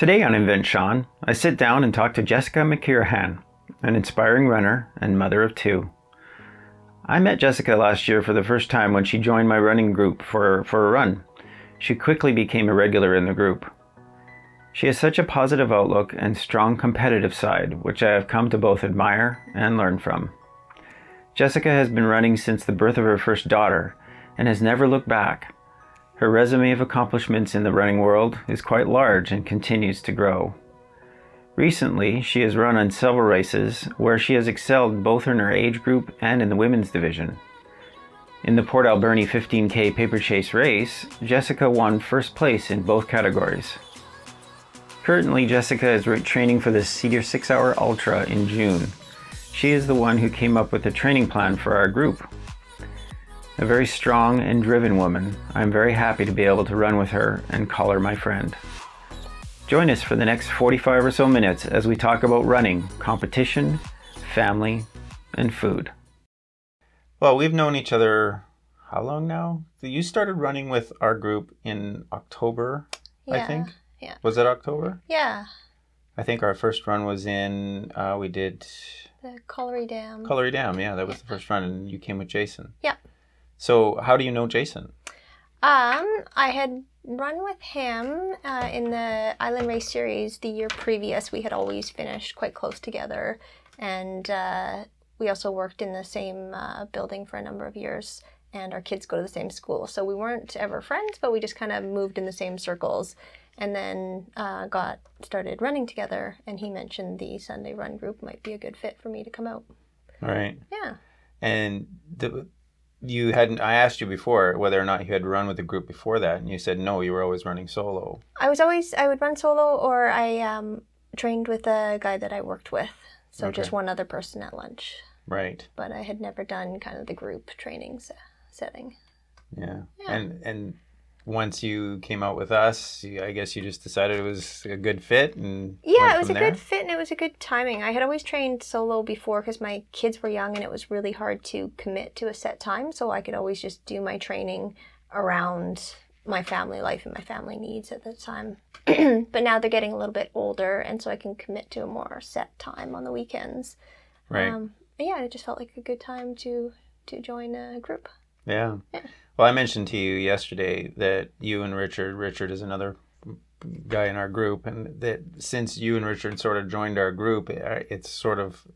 Today on Invent Sean, I sit down and talk to Jessica McKierahan, an inspiring runner and mother of two. I met Jessica last year for the first time when she joined my running group for, for a run. She quickly became a regular in the group. She has such a positive outlook and strong competitive side, which I have come to both admire and learn from. Jessica has been running since the birth of her first daughter and has never looked back. Her resume of accomplishments in the running world is quite large and continues to grow. Recently, she has run on several races where she has excelled both in her age group and in the women's division. In the Port Alberni 15K paper chase race, Jessica won first place in both categories. Currently, Jessica is training for the Cedar 6 Hour Ultra in June. She is the one who came up with the training plan for our group. A very strong and driven woman, I'm very happy to be able to run with her and call her my friend. Join us for the next 45 or so minutes as we talk about running, competition, family, and food. Well, we've known each other how long now? You started running with our group in October, Yeah. I think. yeah. Was it October? Yeah. I think our first run was in, uh, we did The Colliery Dam. Cullery Dam. Yeah, that was the first run, and you came with Jason. Yeah. So, how do you know Jason? Um, I had run with him uh, in the Island Race Series the year previous. We had always finished quite close together, and uh, we also worked in the same uh, building for a number of years. And our kids go to the same school, so we weren't ever friends, but we just kind of moved in the same circles. And then uh, got started running together. And he mentioned the Sunday Run group might be a good fit for me to come out. All right. Yeah. And the, you hadn't, I asked you before whether or not you had run with a group before that, and you said no, you were always running solo. I was always I would run solo or I um, trained with a guy that I worked with, so just one other person at lunch. Right. But I had never done kind of the group training setting. Yeah. Yeah. And, and, once you came out with us, I guess you just decided it was a good fit, and Yeah, it was a there? good fit and it was a good timing. I had always trained solo before because my kids were young and it was really hard to commit to a set time, so I could always just do my training around my family life and my family needs at the time. but now they're getting a little bit older, and so I can commit to a more set time on the weekends. Right. Um, yeah, it just felt like a good time to to join a group. Yeah. Yeah. Well, I mentioned to you yesterday that you and Richard, Richard is another guy in our group, and that since you and Richard sort of joined our group, uh, it's sort of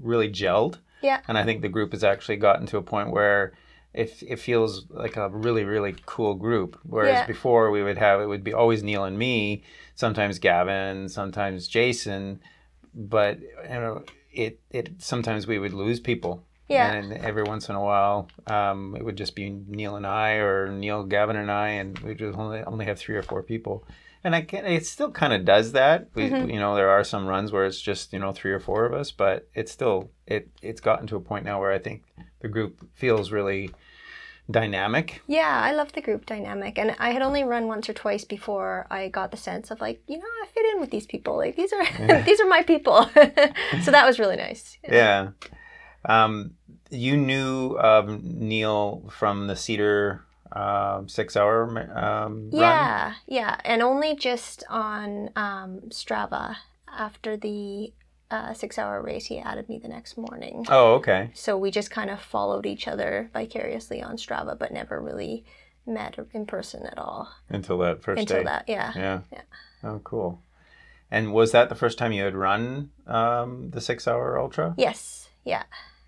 really gelled. Yeah. And I think the group has actually gotten to a point where it, it feels like a really, really cool group. Whereas Yeah. before we would have, it would be always Neil and me, sometimes Gavin, sometimes Jason, but, you know, it, it sometimes we would lose people Yeah. and every once in a while, um, it would just be Neil and I, or Neil, Gavin, and I, and we just only only have three or four people. And I can, it still kind of does that. We, Mhm. you know, there are some runs where it's just you know three or four of us, but it's still it it's gotten to a point now where I think the group feels really dynamic. Yeah, I love the group dynamic, and I had only run once or twice before I got the sense of like, you know, I fit in with these people. Like these are Yeah. these are my people. so that was really nice. Yeah. Um, you knew Neil from the Cedar um, six hour um, run. Yeah, yeah, and only just on um, Strava after the uh, six-hour race, he added me the next morning. Oh, okay. So we just kind of followed each other vicariously on Strava, but never really met in person at all Until that first until day. that. Yeah. Yeah. Yeah. Oh, cool. And was that the first time you had run um, the six hour ultra? Yes. Yeah.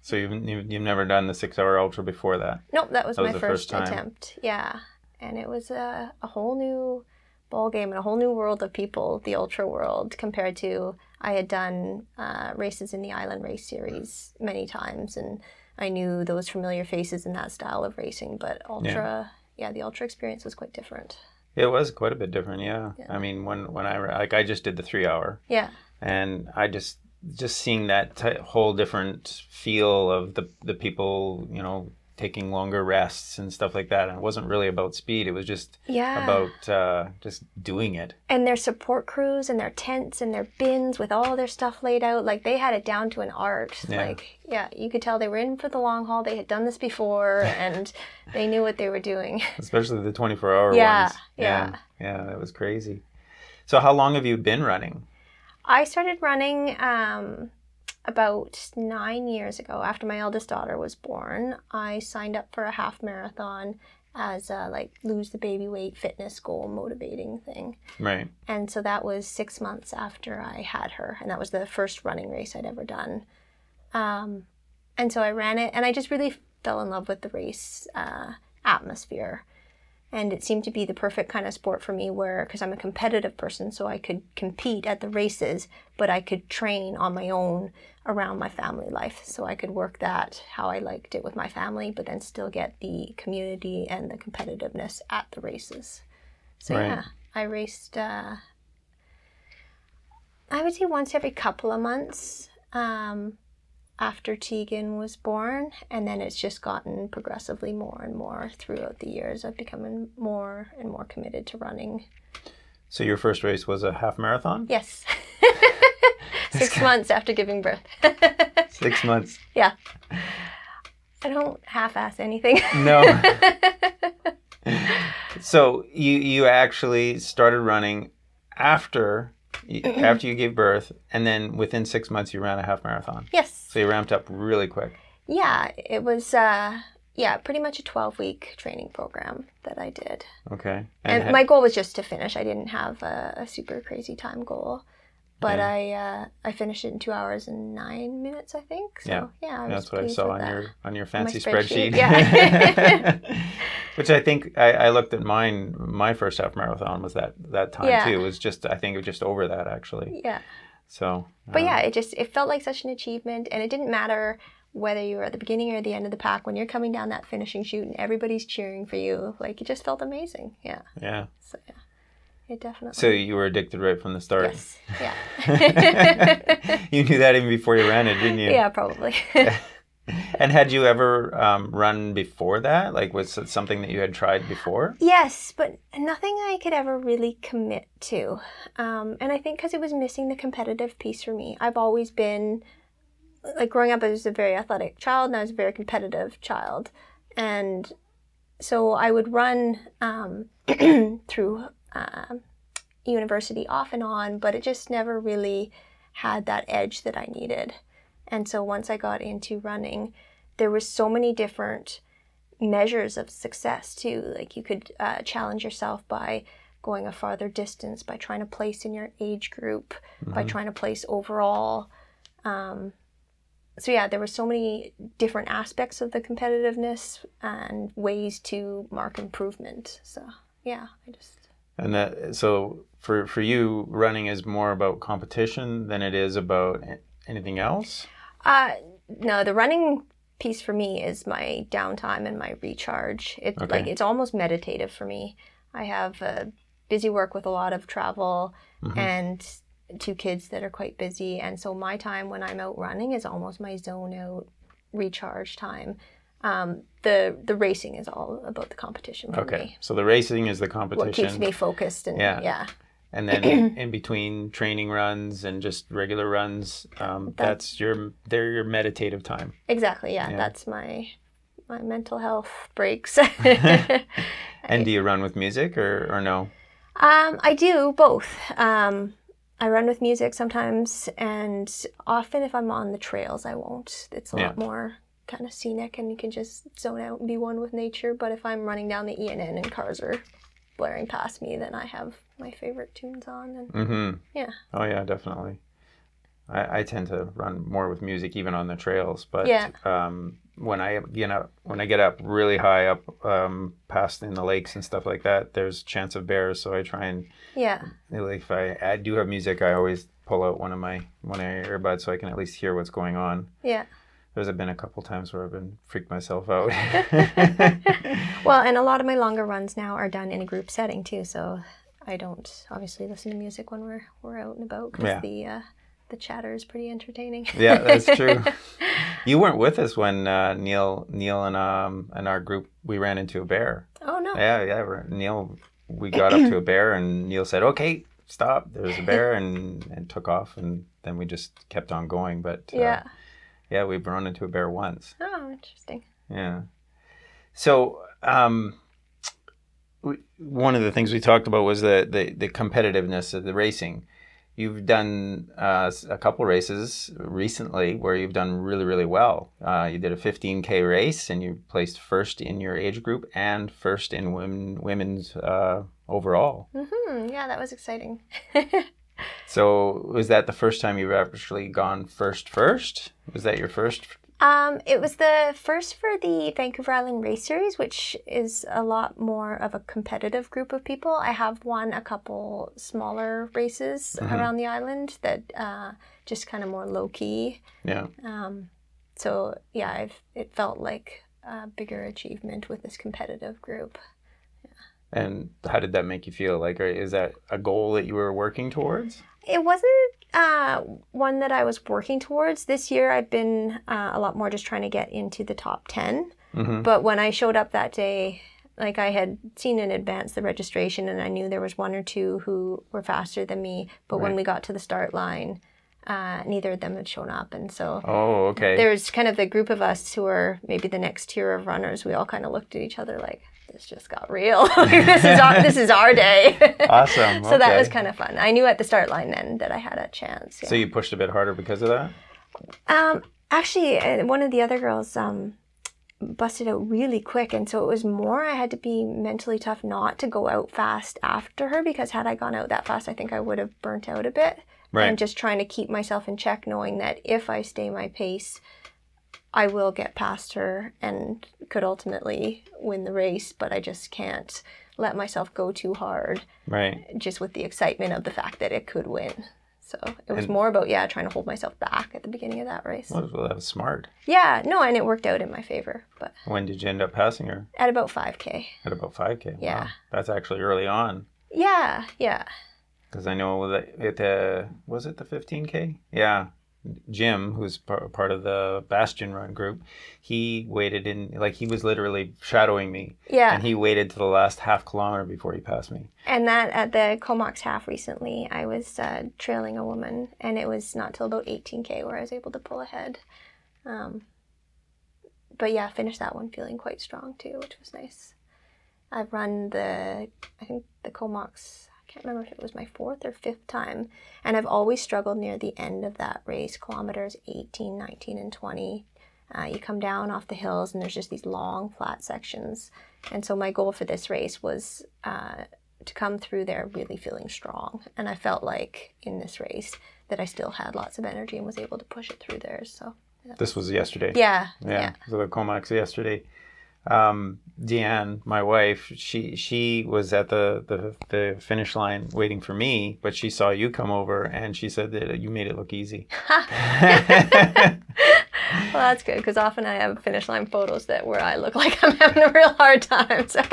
So you've, you've, never done the six hour ultra before that? Nope, that was That my the first, first attempt. Yeah, and it was a, a whole new ball game and a whole new world of people, the ultra world, compared to I had done uh, races in the Island Race Series many times, and I knew those familiar faces in that style of racing. But ultra, yeah, the ultra experience was quite different. It was quite a bit different, yeah. Yeah. I mean, when, when I, like, I just did the three hour Yeah, and I just, just seeing that t- whole different feel of the, the people, you know, taking longer rests and stuff like that. And it wasn't really about speed. It was just yeah. about uh, just doing it. and their support crews and their tents and their bins with all their stuff laid out like they had it down to an art Yeah. like yeah you could tell they were in for the long haul they had done this before and they knew what they were doing especially the 24 hour Yeah, ones. yeah. yeah, that was crazy. So how long have you been running? I started running um, about nine years ago after my eldest daughter was born. I signed up for a half marathon as a like lose the baby weight fitness goal motivating thing. Right. And so that was six months after I had her, and that was the first running race I'd ever done. Um, and so I ran it, and I just really fell in love with the race uh, atmosphere and it seemed to be the perfect kind of sport for me where because i'm a competitive person so i could compete at the races but i could train on my own around my family life. So i could work that how i liked it with my family but then still get the community and the competitiveness at the races. So Right. yeah i raced uh, i would say once every couple of months. Um, after Tegan was born, and then it's just gotten progressively more and more throughout the years. I've become more and more committed to running. So your first race was a half marathon? Yes. Six months after giving birth. Six months. yeah. I don't half ass anything. No. so you you actually started running after after you gave birth, and then within six months you ran a half marathon. yes. So you ramped up really quick. Yeah, it was uh yeah, pretty much a 12 week training program that I did. Okay. And, ha- my goal was just to finish. I didn't have a, a super crazy time goal. But Yeah. I uh, I finished it in two hours and nine minutes, I think. So Yeah. yeah, I was that's what I saw on that. your on your fancy spreadsheet, spreadsheet. yeah. Which I think I, I looked at mine. My first half marathon was that that time Yeah. too. It was just I think it was just over that actually. Yeah. So. But um, yeah, it just it felt like such an achievement, and it didn't matter whether you were at the beginning or the end of the pack. When you're coming down that finishing chute and everybody's cheering for you, like it just felt amazing. Yeah. Yeah. So yeah, it definitely. So you were addicted right from the start. yes. Yeah. you knew that even before you ran it, didn't you? yeah, probably. And had you ever um, run before that? Like, was it something that you had tried before? Yes, but nothing I could ever really commit to. Um, and I think because it was missing the competitive piece for me. I've always been, like, growing up, I was a very athletic child and I was a very competitive child. And so I would run um, through um university off and on, but it just never really had that edge that I needed. And so once I got into running, there were so many different measures of success too. Like you could uh, challenge yourself by going a farther distance, by trying to place in your age group, by trying to place overall. Um, so yeah, there were so many different aspects of the competitiveness and ways to mark improvement. So yeah, I just And that so for for you, running is more about competition than it is about anything else. Uh, no, the running piece for me is my downtime and my recharge. It's Okay. like it's almost meditative for me. I have uh, busy work with a lot of travel Mhm. and two kids that are quite busy, and so my time when I'm out running is almost my zone out recharge time. Um, the the racing is all about the competition for Okay, me. so the racing is the competition. What keeps me focused and Yeah. yeah, and then in between training runs and just regular runs, um, That- that's your they're your meditative time. exactly. Yeah, Yeah. that's my my mental health breaks. And do you run with music or or no? Um, I do both. Um, I run with music sometimes, and often if I'm on the trails, I won't. It's a lot more kind of scenic, and you can just zone out and be one with nature. But if I'm running down the E&N and cars are blaring past me, then I have my favorite tunes on, and Mm-hmm. Yeah. Oh yeah, definitely. I, I tend to run more with music even on the trails, but Yeah. um, when I get up when I get up really high up um, past in the lakes and stuff like that, there's chance of bears. So I try and yeah, like, if I, I do have music, I always pull out one of my one of my earbuds so I can at least hear what's going on. yeah. There's been a couple times where I've been freaked myself out. Well, and a lot of my longer runs now are done in a group setting too, so I don't obviously listen to music when we're we're out and about because Yeah. the uh, the chatter is pretty entertaining. Yeah, that's true. you weren't with us when uh, Neil Neil and um and our group we ran into a bear. oh no. Yeah, yeah. Neil, we got up to a bear, and Neil said, "Okay, stop." There's a bear, and and took off, and then we just kept on going. But uh, Yeah. Yeah, we've run into a bear once. Oh, interesting. Yeah. So, um, w- one of the things we talked about was the the, the competitiveness of the racing. You've done uh, a couple races recently where you've done really really well. Uh, you did a 15k race and you placed first in your age group and first in women women's uh, overall. hmm Yeah, that was exciting. So was that the first time you've actually gone first first? Was that your first? Um, it was the first for the Vancouver Island Race Series, which is a lot more of a competitive group of people. I have won a couple smaller races Mhm. around the island that uh, just kind of more low key. Yeah. Um, so yeah, I've, it felt like a bigger achievement with this competitive group. And how did that make you feel? Like, is that a goal that you were working towards? It wasn't uh, one that I was working towards. This year, I've been uh, a lot more just trying to get into the top 10. Mm-hmm. But when I showed up that day, like I had seen in advance the registration and I knew there was one or two who were faster than me. But when we got to the start line, uh, neither of them had shown up. And so Oh, okay. there was kind of the group of us who were maybe the next tier of runners. We all kind of looked at each other like, this just got real. This is our, this is our day. Awesome. so that was kind of fun. I knew at the start line then that I had a chance. Yeah. So you pushed a bit harder because of that? Um, actually, uh, one of the other girls um, busted out really quick, and so it was more I had to be mentally tough not to go out fast after her because had I gone out that fast, I think I would have burnt out a bit. Right. And just trying to keep myself in check, knowing that if I stay my pace, I will get past her and could ultimately win the race, but I just can't let myself go too hard Right. just with the excitement of the fact that it could win. So it was And- more about yeah, trying to hold myself back at the beginning of that race. Well, that was smart. Yeah, no, and it worked out in my favor. But When did you end up passing her? at about 5K. At about 5K. Yeah. Wow. That's actually early on. Yeah, yeah. Because I know that it, uh, was it the 15K? Yeah. Jim, who's part of the Bastion Run group, he waited in, like, he was literally shadowing me. Yeah. And he waited to the last half kilometer before he passed me. And that at the Comox half recently, I was uh, trailing a woman, and it was not till about 18K where I was able to pull ahead. Um, but yeah, finished that one feeling quite strong too, which was nice. I've run the, I think the Comox, can't remember if it was my fourth or fifth time, and I've always struggled near the end of that race, kilometers 18, 19, and 20. Uh, you come down off the hills, and there's just these long, flat sections. And so my goal for this race was uh, to come through there really feeling strong. And I felt like in this race that I still had lots of energy and was able to push it through there. So This was yesterday. yeah, Yeah. yeah, So the Comox yesterday. Um, Deanne, my wife, she she was at the, the the finish line waiting for me, but she saw you come over and she said that you made it look easy. well, that's good because often I have finish line photos that where I look like I'm having a real hard time. So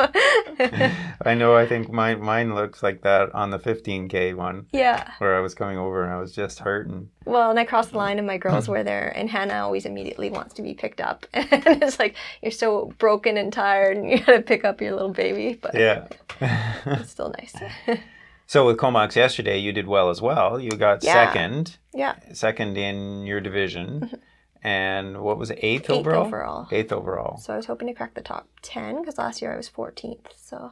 I know. I think mine mine looks like that on the 15k one yeah. where I was coming over and I was just hurting. Well, and I crossed the line and my girls were there, and Hannah always immediately wants to be picked up, and it's like you're so broken and tired, and you gotta pick up your little baby, but Yeah. it's still nice. so with Comox yesterday, you did well as well. You got Yeah. second, yeah, second in your division, mm-hmm. And what was it, eighth, eighth overall? overall. Eighth overall. So I was hoping to crack the top 10 because last year I was 14th. So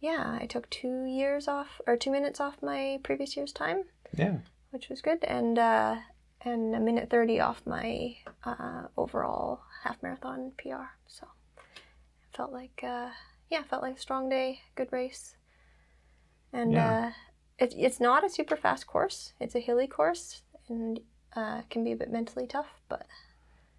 yeah, I took two years off or two minutes off my previous year's time, Yeah. which was good, and uh, and a minute 30 off my uh, overall half marathon PR. So it felt like uh, yeah, felt like a strong day, good race, and Yeah. uh, it, it's not a super fast course. It's a hilly course and uh, can be a bit mentally tough, but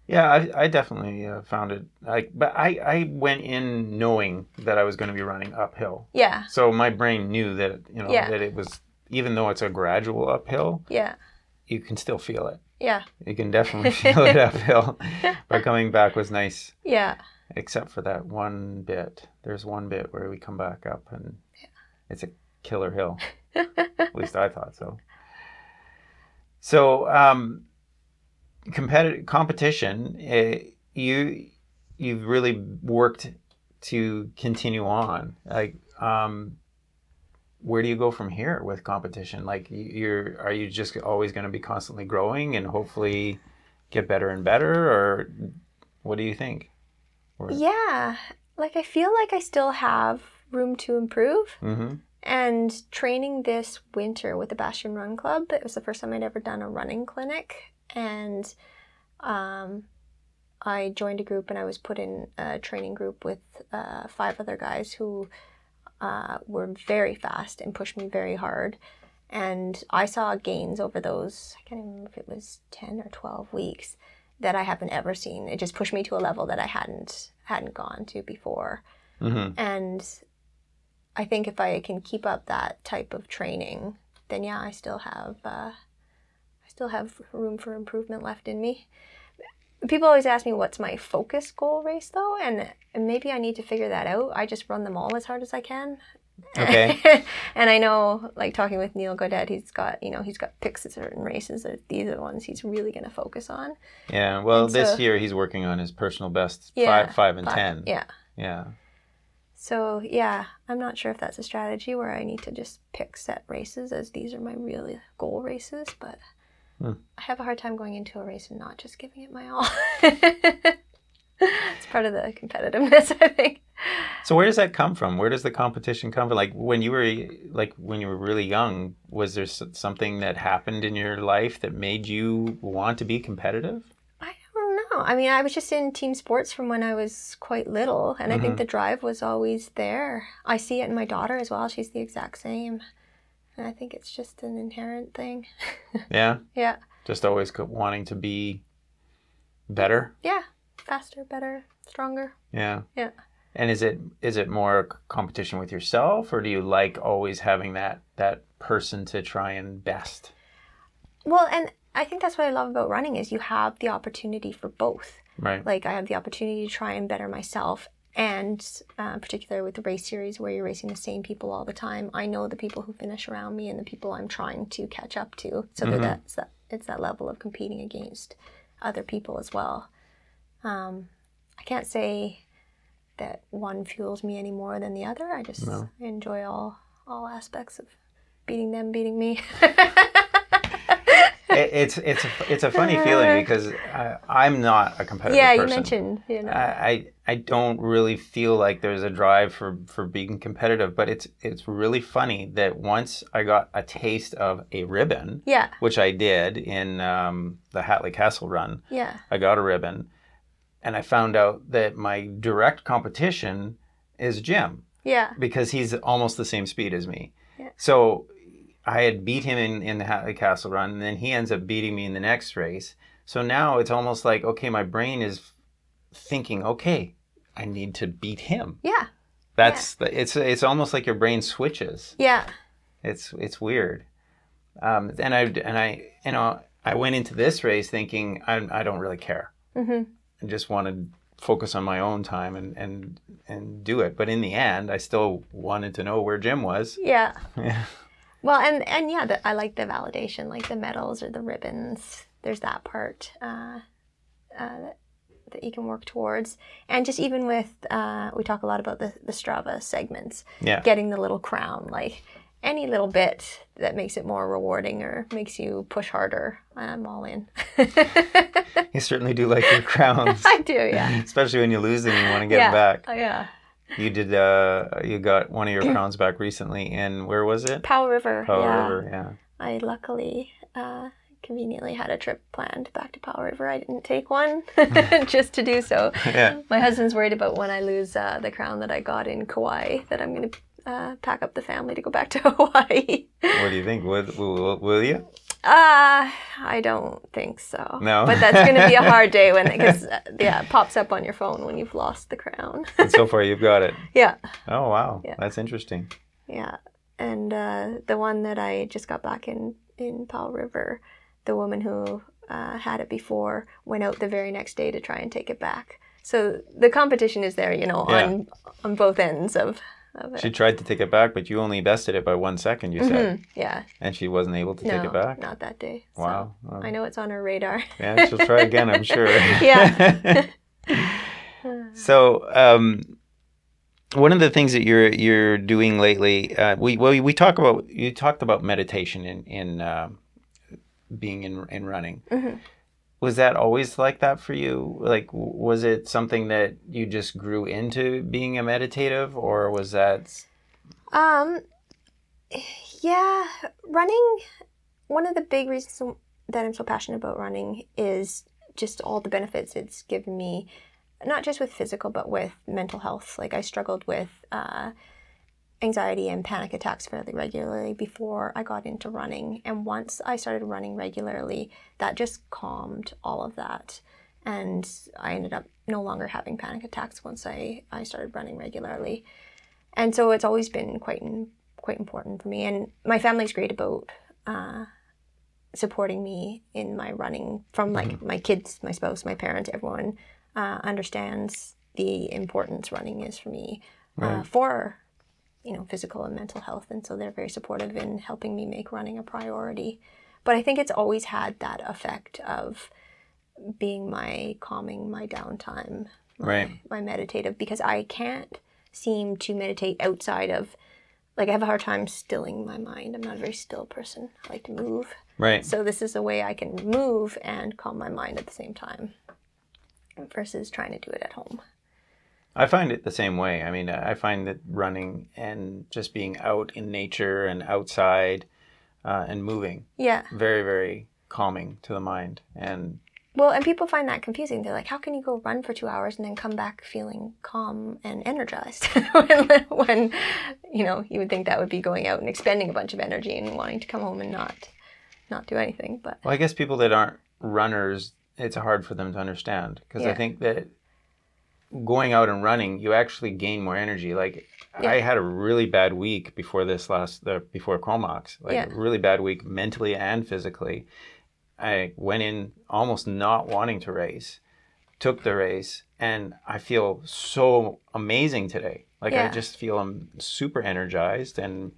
Yeah, I, I definitely uh, found it like, but I, I went in knowing that I was going to be running uphill, yeah, so my brain knew that you know Yeah. that it was even though it's a gradual uphill, yeah, you can still feel it. yeah, You can definitely feel it uphill. But coming back was nice, yeah. except for that one bit. There's one bit where we come back up and it's a killer hill. At least I thought so. So, um, competitive competition, uh, you you've really worked to continue on. Like, um, where do you go from here with competition? Like, you- you're are you just always going to be constantly growing and hopefully get better and better, or what do you think? Or- Yeah, like I feel like I still have room to improve. Mm-hmm. And training this winter with the Bastion Run Club, it was the first time I'd ever done a running clinic. And um, I joined a group and I was put in a training group with uh, five other guys who uh, were very fast and pushed me very hard. And I saw gains over those, I can't even remember if it was 10 or 12 weeks that I haven't ever seen. It just pushed me to a level that I hadn't hadn't gone to before. Mm-hmm. And I think if I can keep up that type of training, then yeah, I still have uh, I still have room for improvement left in me. People always ask me what's my focus goal race though, and, and maybe I need to figure that out. I just run them all as hard as I can. Okay. and I know, like talking with Neil Godet, he's got you know he's got picks at certain races. That these are the ones he's really going to focus on. Yeah. Well, And this so- year he's working on his personal best Yeah, five, five, and But, ten. Yeah. Yeah. So yeah, I'm not sure if that's a strategy where I need to just pick set races as these are my really goal races, but Hmm. I have a hard time going into a race and not just giving it my all. it's part of the competitiveness, I think. So where does that come from? Where does the competition come from? Like when you were like when you were really young, was there something that happened in your life that made you want to be competitive? I know. I mean, I was just in team sports from when I was quite little, and I think Mhm. the drive was always there. I see it in my daughter as well. She's the exact same. And I think it's just an inherent thing. Yeah. yeah. Just always wanting to be better. Yeah. Faster, better, stronger. Yeah. Yeah. And is it is it more competition with yourself, or do you like always having that that person to try and best? Well, and I think that's what I love about running is you have the opportunity for both. Right. Like I have the opportunity to try and better myself, and uh, particularly with the race series where you're racing the same people all the time. I know the people who finish around me and the people I'm trying to catch up to, so Mhm. that that's that it's that level of competing against other people as well. Um, I can't say that one fuels me any more than the other. I just No. enjoy all all aspects of beating them, beating me. It, it's it's a, it's a funny feeling because I, I'm not a competitive yeah, you mentioned you know. I, I I don't really feel like there's a drive for, for being competitive, but it's it's really funny that once I got a taste of a ribbon, yeah, which I did in um, the Hatley Castle run, yeah, I got a ribbon, and I found out that my direct competition is Jim yeah, because he's almost the same speed as me. Yeah. So I had beat him in, in the Hatley Castle run, and then he ends up beating me in the next race. So now it's almost like, okay, my brain is thinking, okay, I need to beat him. yeah, That's the, it's it's almost like your brain switches. yeah. It's it's weird. Um, and I and I you know I went into this race thinking I I don't really care. Mm-hmm. I just want to focus on my own time and and and do it. But in the end, I still wanted to know where Jim was. Yeah. Yeah. Well, and and yeah, the, I like the validation, like the medals or the ribbons. There's that part uh, uh, that, that you can work towards, and just even with uh, we talk a lot about the the Strava segments, Yeah. getting the little crown, like any little bit that makes it more rewarding or makes you push harder. I'm all in. You certainly do like your crowns. I do, yeah. Especially when you lose them, and you want to get yeah. them back. Oh, yeah. You did. Uh, you got one of your crowns back recently, and where was it? Powell River. Powell yeah. River. Yeah. I luckily uh, conveniently had a trip planned back to Powell River. I didn't take one just to do so. Yeah. My husband's worried about when I lose uh, the crown that I got in Kauai that I'm going to uh, pack up the family to go back to Hawaii. What do you think? Will, will, will you? Uh, I don't think so. No. But that's going to be a hard day when, because, uh, yeah, it pops up on your phone when you've lost the crown. And so far, you've got it. yeah. Oh wow, Yeah. that's interesting. Yeah, and uh, the one that I just got back in in Powell River, the woman who uh, had it before went out the very next day to try and take it back. So the competition is there, you know, on on both ends of of it. She tried to take it back, but you only bested it by one second. You said, Mhm, Yeah, and she wasn't able to no, take it back. not that day. So Wow. Wow. I know it's on her radar. Yeah, she'll try again. I'm sure. Yeah. so, um, one of the things that you're you're doing lately, uh, we well, we talk about you talked about meditation in in uh, being in in running. Mhm. Was that always like that for you? Like, was it something that you just grew into being a meditative, or was that? Um, yeah, running. One of the big reasons that I'm so passionate about running is just all the benefits it's given me, not just with physical but with mental health. Like I struggled with uh, anxiety and panic attacks fairly regularly before I got into running, and once I started running regularly, that just calmed all of that, and I ended up no longer having panic attacks once I I started running regularly and so it's always been quite quite important for me. And my family's great about uh, supporting me in my running. From like my kids, my spouse, my parents, everyone uh, understands the importance running is for me uh, Right. for you know physical and mental health, and so they're very supportive in helping me make running a priority. But I think it's always had that effect of being my calming, my downtime, my, Right. my meditative, because I can't seem to meditate outside of like I have a hard time stilling my mind. I'm not a very still person. I like to move. Right. So this is a way I can move and calm my mind at the same time versus trying to do it at home. I find it the same way. I mean, I find that running and just being out in nature and outside uh, and moving Yeah. very, very calming to the mind. And Well, and people find that confusing. They're like, how can you go run for two hours and then come back feeling calm and energized? when, when, you know, you would think that would be going out and expending a bunch of energy and wanting to come home and not, not do anything. But well, I guess people that aren't runners, it's hard for them to understand because I think that going out and running, you actually gain more energy. Like I had a really bad week before this last, the, before Comox, like Yeah. a really bad week mentally and physically. I went in almost not wanting to race, took the race, and I feel so amazing today. Like I just feel I'm super energized and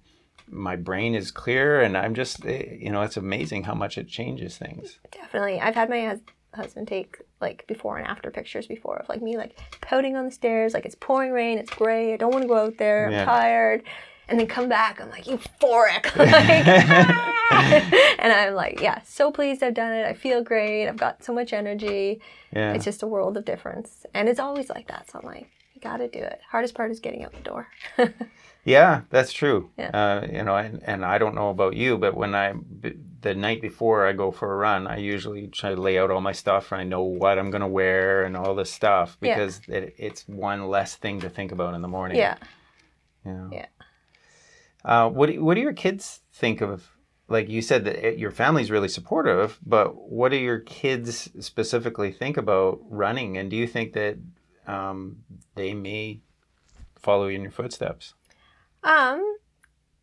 my brain is clear and I'm just eh, you know it's amazing how much it changes things. Definitely. I've had my husband take like before and after pictures before of like me like pouting on the stairs, like it's pouring rain, it's gray, I don't want to go out there, I'm tired. And then come back, I'm like euphoric. like, "Ah!" and I'm like, yeah, so pleased I've done it. I feel great. I've got so much energy. Yeah. It's just a world of difference. And it's always like that. So I'm like, you got to do it. Hardest part is getting out the door. Yeah, that's true. Yeah. Uh, you know, and, and I don't know about you, but when I the night before I go for a run, I usually try to lay out all my stuff and I know what I'm gonna wear and all this stuff Yeah. because it, it's one less thing to think about in the morning. yeah. You know? Yeah. Uh, what do, what do your kids think of? Like you said that it, your family's really supportive, but what do your kids specifically think about running? And do you think that um, they may follow in your footsteps? Um,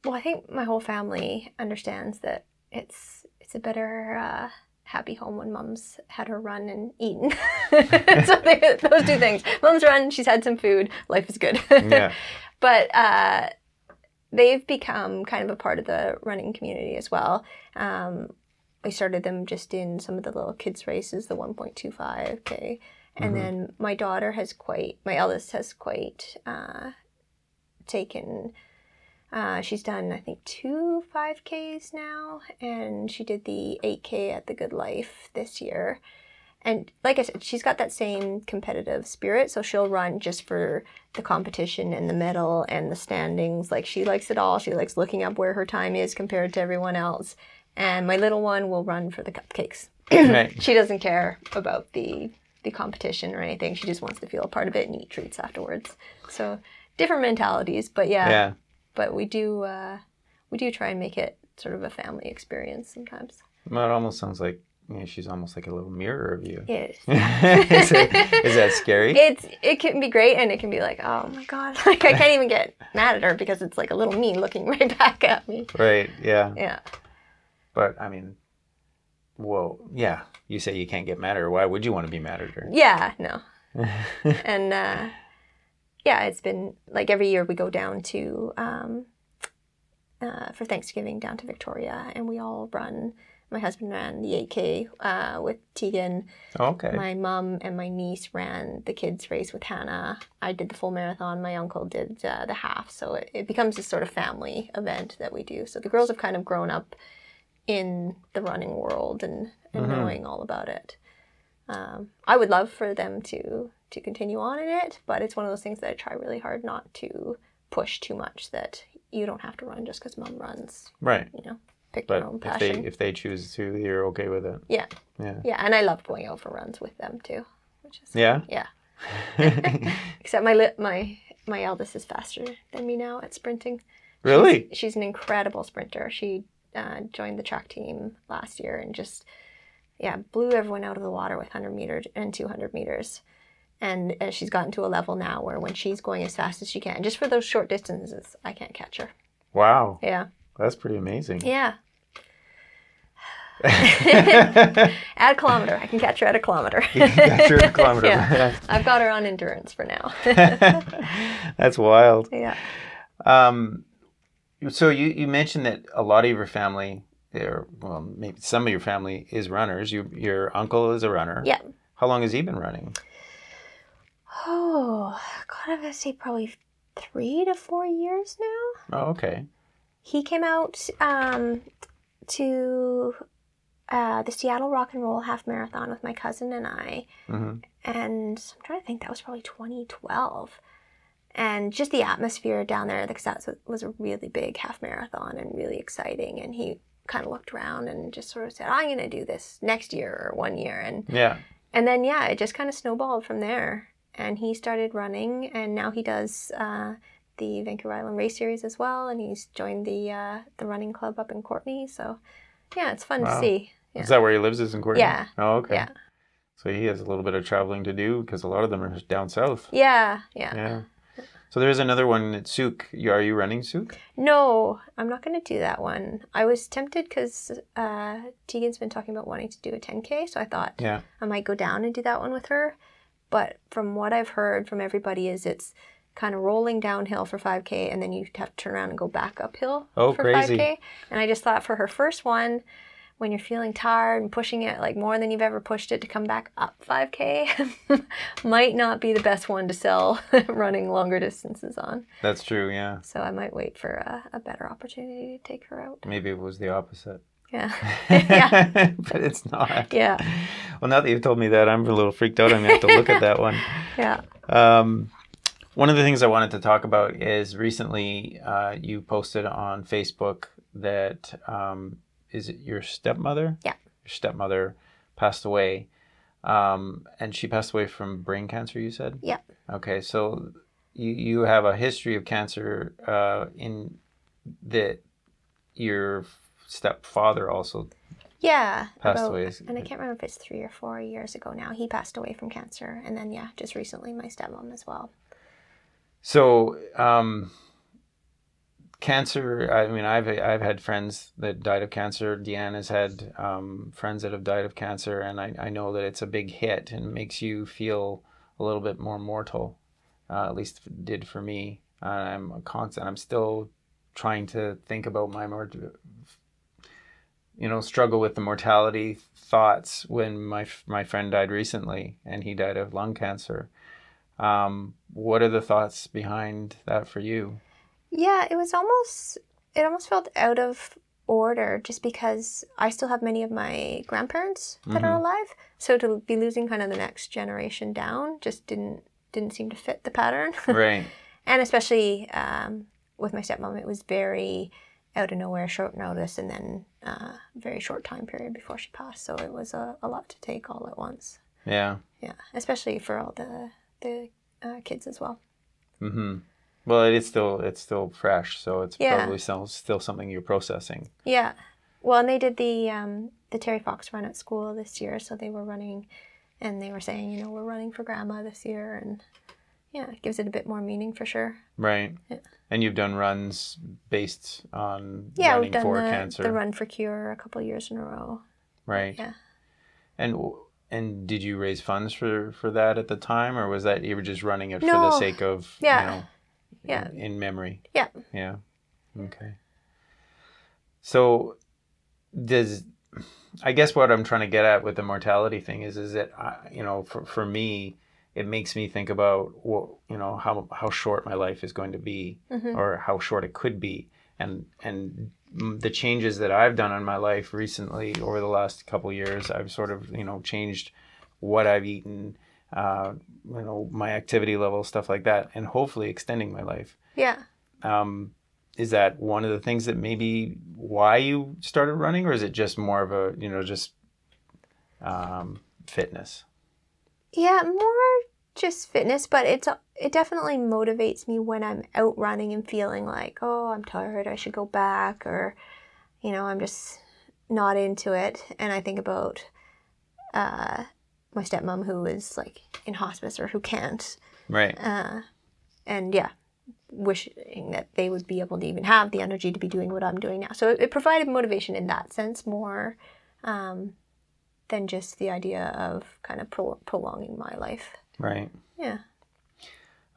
well, I think my whole family understands that it's it's a better uh, happy home when mom's had her run and eaten. so they, those two things: mom's run, she's had some food, life is good. Yeah. but uh, they've become kind of a part of the running community as well. Um, I started them just in some of the little kids races, the 1.25k, and Mhm. then my daughter has quite, my eldest has quite uh, taken. Uh, she's done, I think, two 5Ks now, and she did the 8K at the Good Life this year. And like I said, she's got that same competitive spirit, so she'll run just for the competition and the medal and the standings. Like she likes it all. She likes looking up where her time is compared to everyone else. And my little one will run for the cupcakes. Right. she doesn't care about the the competition or anything. She just wants to feel a part of it and eat treats afterwards. So different mentalities, but yeah, Yeah. But we do uh, we do try and make it sort of a family experience sometimes. Well, it almost sounds like you know, she's almost like a little mirror of you. It is. is, it, is that scary? It's it can be great and it can be like, oh my god, like I can't even get mad at her because it's like a little me looking right back at me. right. Yeah. Yeah. But I mean, well, yeah. You say you can't get mad at her. Why would you want to be mad at her? Yeah, no. And uh yeah, it's been like every year we go down to um uh, for Thanksgiving down to Victoria and we all run my husband ran the 8K uh, with Tegan. okay. My mom and my niece ran the kids race with Hannah. I did the full marathon. My uncle did uh, the half. So it, it becomes this sort of family event that we do. So the girls have kind of grown up in the running world and, and Mhm. knowing all about it. Um, I would love for them to to continue on in it, but it's one of those things that I try really hard not to push too much. That you don't have to run just because mom runs. Right. You know, pick But your own if passion. they if they choose to, you're okay with it. yeah, Yeah. yeah, and I love going out for runs with them too, which is Yeah. yeah. Except my li- my my eldest is faster than me now at sprinting. really? She's, she's an incredible sprinter. She uh, joined the track team last year and just, yeah, blew everyone out of the water with 100 meters and 200 meters. And uh, she's gotten to a level now where when she's going as fast as she can, just for those short distances, I can't catch her. Wow. Yeah. That's pretty amazing. Yeah. At a kilometer. I can catch her at a kilometer. That's your kilometer. Yeah. I've got her on endurance for now. That's wild. yeah. Um, so you, you mentioned that a lot of your family, or well, maybe some of your family is runners. You, your uncle is a runner. Yeah. How long has he been running? Oh, God, I'm to say probably three to four years now. Oh, okay. he came out um, to uh, the Seattle Rock and Roll Half Marathon with my cousin and I, hmm and I'm trying to think that was probably 2012, and just the atmosphere down there because that was a really big half marathon and really exciting, and he kind of looked around and just sort of said, "I'm going to do this next year or one year," and Yeah. and then yeah, it just kind of snowballed from there. And he started running, and now he does uh, the Vancouver Island Race Series as well. And he's joined the uh, the running club up in Courtenay. So yeah, it's fun Wow. to see. Yeah. Is that where he lives? Is in Courtenay? Yeah. Oh, okay. Yeah. So he has a little bit of traveling to do because a lot of them are down south. Yeah, yeah. Yeah. So there's another one at Sooke. Are you running Sooke? No, I'm not going to do that one. I was tempted because uh, Tegan's been talking about wanting to do a 10K, so I thought Yeah. I might go down and do that one with her. But from what I've heard from everybody is it's kind of rolling downhill for 5K and then you have to turn around and go back uphill Oh, for crazy. 5K. And I just thought for her first one, when you're feeling tired and pushing it like more than you've ever pushed it to come back up 5K might not be the best one to sell running longer distances on. That's true. Yeah. So I might wait for a, a better opportunity to take her out. Maybe it was the opposite. Yeah. yeah. but it's not. Yeah. Well, now that you've told me that, I'm a little freaked out. I'm gonna have to look at that one. Yeah. Um, one of the things I wanted to talk about is recently uh, you posted on Facebook that um, is it your stepmother? Yeah. Your stepmother passed away, um, and she passed away from brain cancer. You said. Yeah. Okay, so you you have a history of cancer uh, in that your stepfather also Yeah. passed about- away. And I can't remember if it's three or four years ago now. He passed away from cancer. And then, yeah, just recently, my stepmom as well. So, um, cancer. I mean, I've I've had friends that died of cancer. Deanne has had um, friends that have died of cancer, and I, I know that it's a big hit and makes you feel a little bit more mortal. Uh, at least did for me. Uh, I'm a constant. I'm still trying to think about my more, you know, struggle with the mortality thoughts when my my friend died recently, and he died of lung cancer. Um, what are the thoughts behind that for you? Yeah, it was almost, it almost felt out of order just because I still have many of my grandparents that are Mhm. alive. So to be losing kind of the next generation down just didn't didn't seem to fit the pattern. Right. and especially um, with my stepmom, it was very out of nowhere, short notice, and then uh, very short time period before she passed. So it was a, a lot to take all at once. Yeah. Yeah, especially for all the the uh, kids as well. Mm-hmm. Well, it is still it's still fresh, so it's Yeah. probably still still something you're processing. Yeah, well, and they did the um, the Terry Fox run at school this year, so they were running, and they were saying, you know, we're running for Grandma this year, and yeah, it gives it a bit more meaning for sure. Right. Yeah. And you've done runs based on Yeah, running we've done for the, cancer. the Run for Cure a couple years in a row. Right. Yeah. And and did you raise funds for for that at the time, or was that you were just running it for the sake of Yeah. you know Yeah. in, in memory? Yeah. Yeah. Okay. So does I guess what I'm trying to get at with the mortality thing is is that I, you know for for me it makes me think about what you know how how short my life is going to be Mhm. or how short it could be and and the changes that I've done in my life recently over the last couple years I've sort of you know changed what I've eaten, uh, you know, my activity level, stuff like that, and hopefully extending my life. Yeah. Um, is that one of the things that maybe why you started running, or is it just more of a you know just um, fitness? Yeah, more just fitness, but it's it definitely motivates me when I'm out running and feeling like, oh, I'm tired, I should go back, or you know, I'm just not into it. And I think about uh, my stepmom who is like in hospice or who can't, Right. uh, and yeah, wishing that they would be able to even have the energy to be doing what I'm doing now. So it, it provided motivation in that sense more um, than just the idea of kind of pro- prolonging my life. Right. Yeah.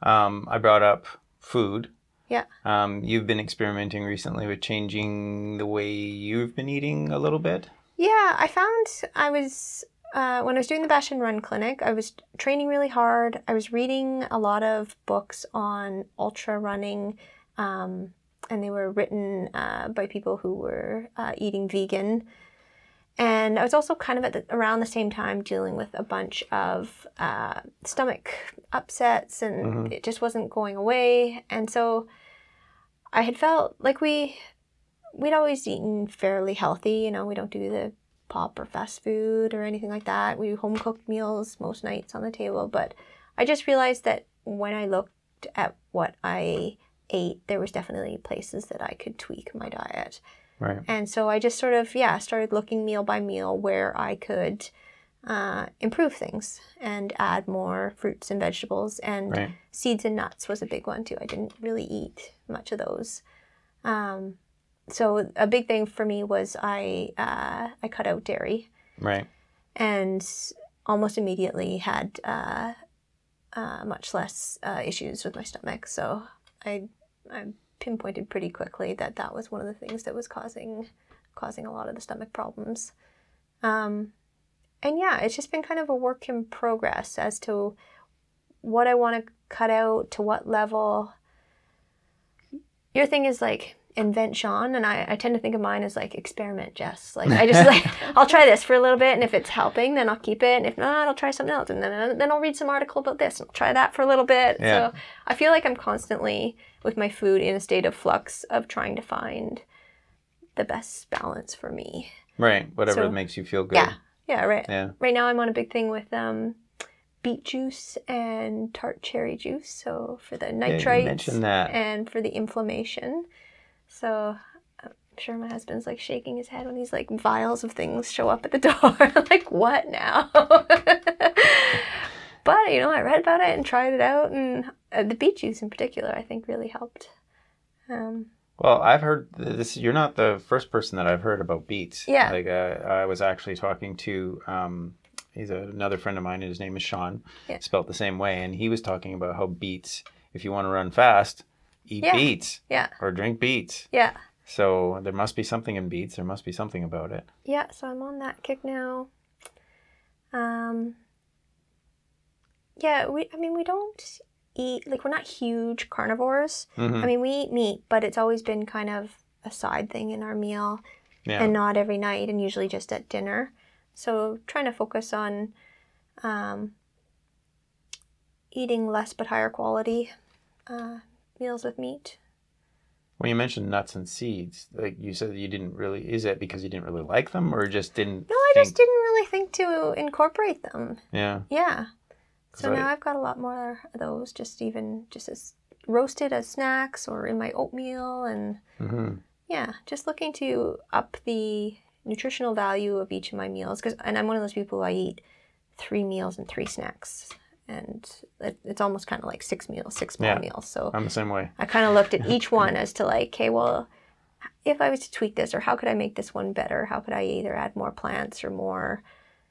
Um, I brought up food. Yeah. Um, you've been experimenting recently with changing the way you've been eating a little bit. Yeah, I found I was uh, when I was doing the Bastion Run clinic, I was training really hard. I was reading a lot of books on ultra running, um, and they were written uh, by people who were uh, eating vegan. And I was also kind of at the, around the same time dealing with a bunch of uh, stomach upsets, and Mhm. it just wasn't going away. And so I had felt like we we'd always eaten fairly healthy. You know, we don't do the pop or fast food or anything like that. We do home cooked meals most nights on the table. But I just realized that when I looked at what I ate, there was definitely places that I could tweak my diet. Right. And so I just sort of, yeah, started looking meal by meal where I could uh, improve things and add more fruits and vegetables. And Right. seeds and nuts was a big one too. I didn't really eat much of those. Um, so a big thing for me was I uh, I cut out dairy Right. and almost immediately had uh, uh, much less uh, issues with my stomach. So I I pinpointed pretty quickly that that was one of the things that was causing causing a lot of the stomach problems. Um, and yeah, it's just been kind of a work in progress as to what I want to cut out, to what level. Your thing is like invent Sean, and I, I tend to think of mine as like experiment Jess. Like I just like I'll try this for a little bit, and if it's helping, then I'll keep it. And if not, I'll try something else, and then then I'll read some article about this, and I'll try that for a little bit. Yeah. So I feel like I'm constantly with my food in a state of flux of trying to find the best balance for me. Right. Whatever So- makes you feel good. Yeah, yeah, right. Yeah. Right now, I'm on a big thing with um, beet juice and tart cherry juice. So for the Yeah, nitrites that. and for the inflammation. So I'm sure my husband's like shaking his head when these like vials of things show up at the door. like what now? but you know, I read about it and tried it out, and uh, the beet juice in particular, I think, really helped. Um, Well, I've heard this. You're not the first person that I've heard about beets. Yeah. Like uh, I was actually talking to. Um, he's a, another friend of mine. and His name is Sean. Yeah. Spelt the same way, and he was talking about how beets. If you want to run fast, eat Yeah. beets yeah, or drink beets. yeah. So there must be something in beets. There must be something about it. Yeah, so I'm on that kick now. Um Yeah, we I mean we don't eat like we're not huge carnivores. Mhm. I mean we eat meat, but it's always been kind of a side thing in our meal Yeah. and not every night and usually just at dinner. So trying to focus on um eating less but higher quality uh, meals with meat. when you mentioned nuts and seeds, like you said, that you didn't really. Is it because you didn't really like them, or just didn't? No, I think, just didn't really think to incorporate them. Yeah. Yeah. So I- now I've got a lot more of those, just even just as roasted as snacks or in my oatmeal, and hmm yeah, just looking to up the nutritional value of each of my meals. Cause, and I'm one of those people who I eat three meals and three snacks, and it, it's almost kind of like six meals, six small Yeah. meals. So I'm the same way. I kind of looked at each one as to like, okay, well, if I was to tweak this, or how could I make this one better? How could I either add more plants or more,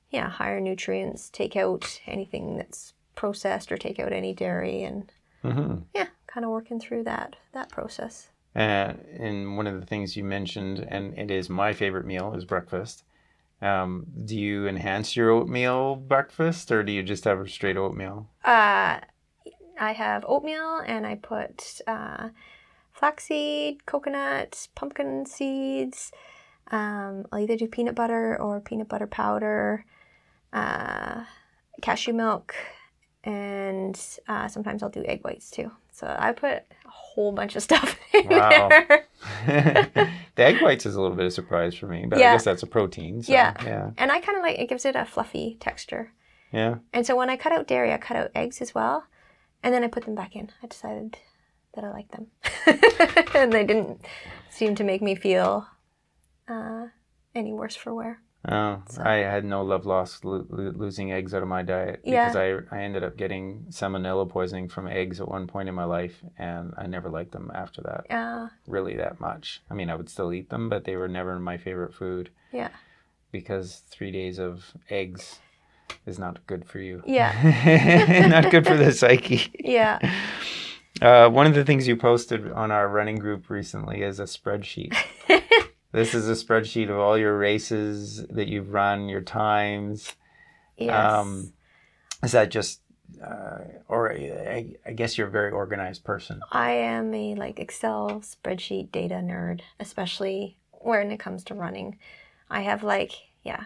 yeah, higher nutrients, take out anything that's processed, or take out any dairy, and hmm yeah, kind of working through that that process. Uh, and one of the things you mentioned, and it is my favorite meal, is breakfast. Um, do you enhance your oatmeal breakfast, or do you just have a straight oatmeal? Uh, I have oatmeal, and I put uh, flaxseed, coconut, pumpkin seeds. Um, I'll either do peanut butter or peanut butter powder. Uh, cashew milk, and uh, sometimes I'll do egg whites too. So I put a whole bunch of stuff in Wow. there. the egg whites is a little bit of surprise for me, but I guess that's a protein. So, Yeah. Yeah. And I kind of like it gives it a fluffy texture. Yeah. And so when I cut out dairy, I cut out eggs as well, and then I put them back in. I decided that I like them, and they didn't seem to make me feel uh, any worse for wear. Oh, So- I had no love lost lo- lo- losing eggs out of my diet Yeah. because I I ended up getting salmonella poisoning from eggs at one point in my life, and I never liked them after that Uh, really that much. I mean, I would still eat them, but they were never my favorite food yeah, because three days of eggs is not good for you. Yeah. not good for the psyche. yeah, Uh, one of the things you posted on our running group recently is a spreadsheet. this is a spreadsheet of all your races that you've run, your times. yes. Um, is that just, uh, or I, I guess you're a very organized person. I am a like Excel spreadsheet data nerd, especially when it comes to running. I have like yeah,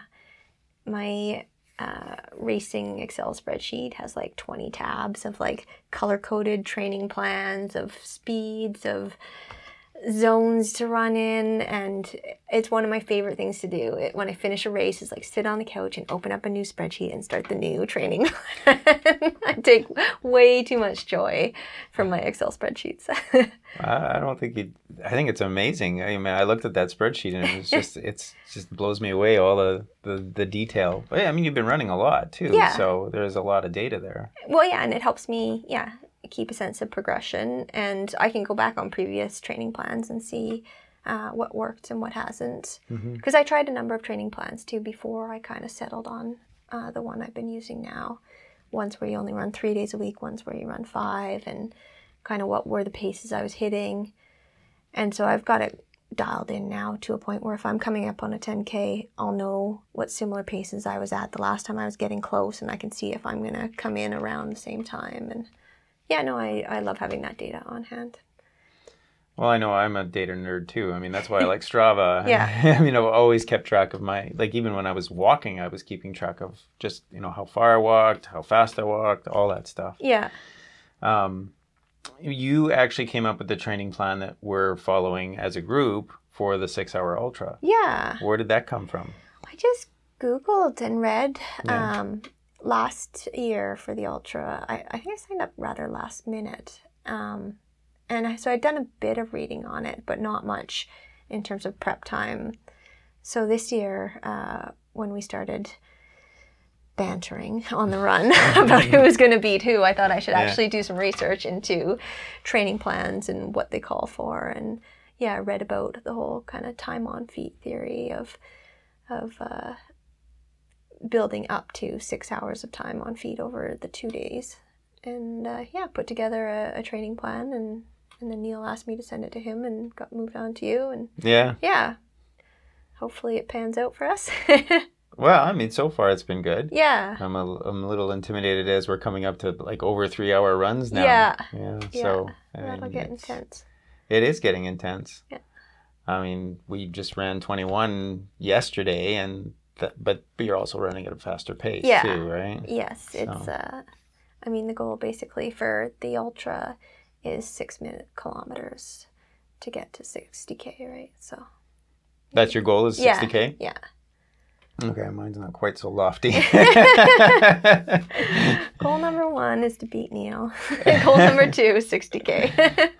my uh, racing Excel spreadsheet has like twenty tabs of like color coded training plans of speeds of zones to run in and it's one of my favorite things to do it, when i finish a race is like sit on the couch and open up a new spreadsheet and start the new training i take way too much joy from my excel spreadsheets I, don't think you. I think it's amazing. I mean, I looked at that spreadsheet and it's just, it's just blows me away all the the, the detail. But yeah, I mean, you've been running a lot too, Yeah. so there's a lot of data there. well yeah and it helps me yeah keep a sense of progression and i can go back on previous training plans and see uh, what worked and what hasn't. Because i tried a number of training plans too before i kind of settled on uh, the one i've been using now. Ones where you only run three days a week ones where you run five and kind of what were the paces i was hitting. And so i've got it dialed in now to a point where if i'm coming up on a 10k i'll know what similar paces i was at the last time i was getting close and i can see if i'm going to come in around the same time and yeah no I, I love having that data on hand Well, I know I'm a data nerd too. I mean, that's why I like Strava. Yeah. I mean, I've always kept track of my like even when I was walking, I was keeping track of just you know how far I walked, how fast I walked, all that stuff. yeah Um, you actually came up with the training plan that we're following as a group for the six hour ultra. yeah Where did that come from? I just Googled and read Yeah. um, last year for the Ultra. I, I think I signed up rather last minute. Um, and I, so I'd done a bit of reading on it, but not much in terms of prep time. So this year, uh, when we started bantering on the run about who was going to beat who, I thought I should Yeah. actually do some research into training plans and what they call for. And yeah, I read about the whole kind of time on feet theory of of uh, building up to six hours of time on feet over the two days. And uh, yeah, put together a, a training plan, and, and then Neil asked me to send it to him and got moved on to you. And Yeah. yeah, hopefully it pans out for us. Well, I mean, so far it's been good. yeah, I'm a, I'm a little intimidated as we're coming up to like over three hour runs now. Yeah. Yeah. Yeah. So I that'll mean, get intense. It is getting intense. Yeah. I mean, we just ran 21 yesterday, and th- but but you're also running at a faster pace Yeah. too, right? Yes, it's. Uh, I mean, the goal basically for the ultra is six minute kilometers to get to sixty k, right? So That's your goal is 60k. yeah. Okay, mine's not quite so lofty. Goal number one is to beat Neil. Goal number two is 60K.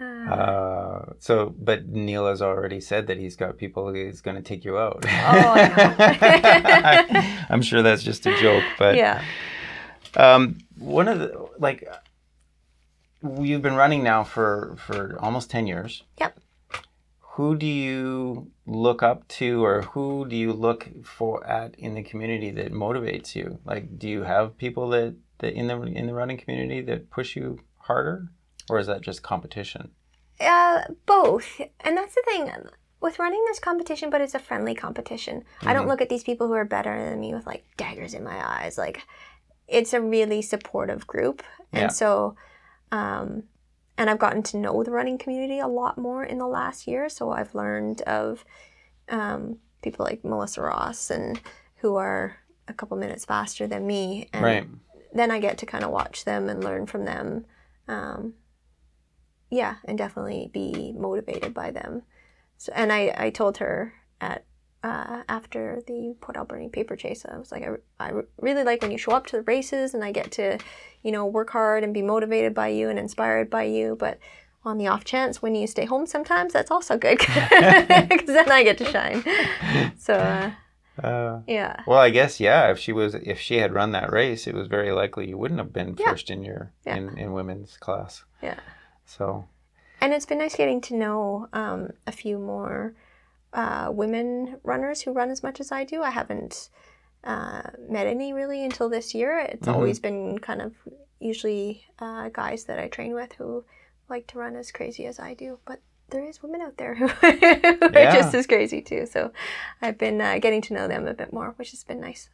Uh, uh, so, but Neil has already said that he's got people he's going to take you out. Oh, I know. I'm sure that's just a joke, but yeah. Um, one of the like you've been running now for for almost 10 years. Yep. Who do you look up to or who do you look for at in the community that motivates you? Like do you have people that, that in the in the running community that push you harder or is that just competition? Uh, both. And that's the thing. With running, there's competition, but it's a friendly competition. I don't Mhm. look at these people who are better than me with like daggers in my eyes. Like, it's a really supportive group. And Yeah. so, um, and I've gotten to know the running community a lot more in the last year. So I've learned of um, people like Melissa Ross and who are a couple minutes faster than me, and Right. then I get to kind of watch them and learn from them. Um, yeah, and definitely be motivated by them. So, and I, I told her at uh, after the Port Alberni paper chase, I was like, I, I really like when you show up to the races and I get to, you know, work hard and be motivated by you and inspired by you. But on the off chance when you stay home sometimes, that's also good because then I get to shine. So uh, Uh, yeah, well, I guess yeah. If she was, if she had run that race, it was very likely you wouldn't have been Yeah. first in your Yeah. in, in women's class. yeah. So And it's been nice getting to know um, a few more uh, women runners who run as much as I do. I haven't uh, met any really until this year. It's Mhm. always been kind of usually uh, guys that I train with who like to run as crazy as I do. But there is women out there who are Yeah. just as crazy too. So I've been uh, getting to know them a bit more, which has been nice.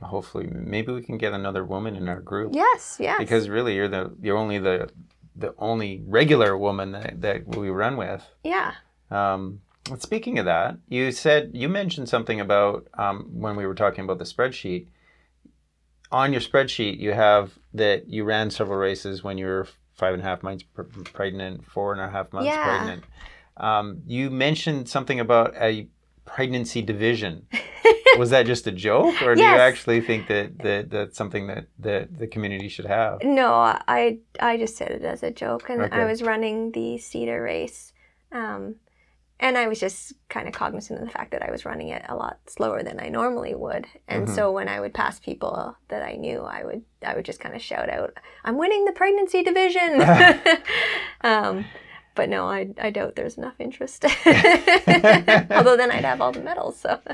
hopefully, maybe we can get another woman in our group. Yes, yes. Because really, you're the you're only the the only regular woman that, that we run with. yeah, Um, speaking of that, you said you mentioned something about um, when we were talking about the spreadsheet. On your spreadsheet, you have that you ran several races when you were five and a half months pr- pregnant, four and a half months Yeah. pregnant. Um, you mentioned something about a pregnancy division. Was that just a joke, or do you actually think that, that that's something that, that the community should have? No, I I just said it as a joke, and I was running the cedar race, um, and I was just kind of cognizant of the fact that I was running it a lot slower than I normally would, and Mhm. so when I would pass people that I knew, I would I would just kind of shout out, "I'm winning the pregnancy division." um, but no, I, I doubt there's enough interest. Although then I'd have all the medals. So.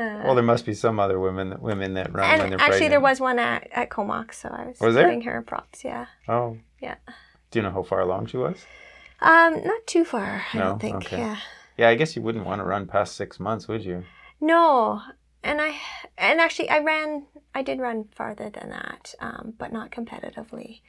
Uh, Well, there must be some other women women that run when and they're actually, pregnant. there was one at, at Comox, so I was, Was there? giving her props. Yeah. Oh. Yeah. Do you know how far along she was? Um, not too far, I No? don't think. Okay. Yeah. Yeah, I guess you wouldn't want to run past six months, would you? No, and I and actually I ran. I did run farther than that, um, but not competitively,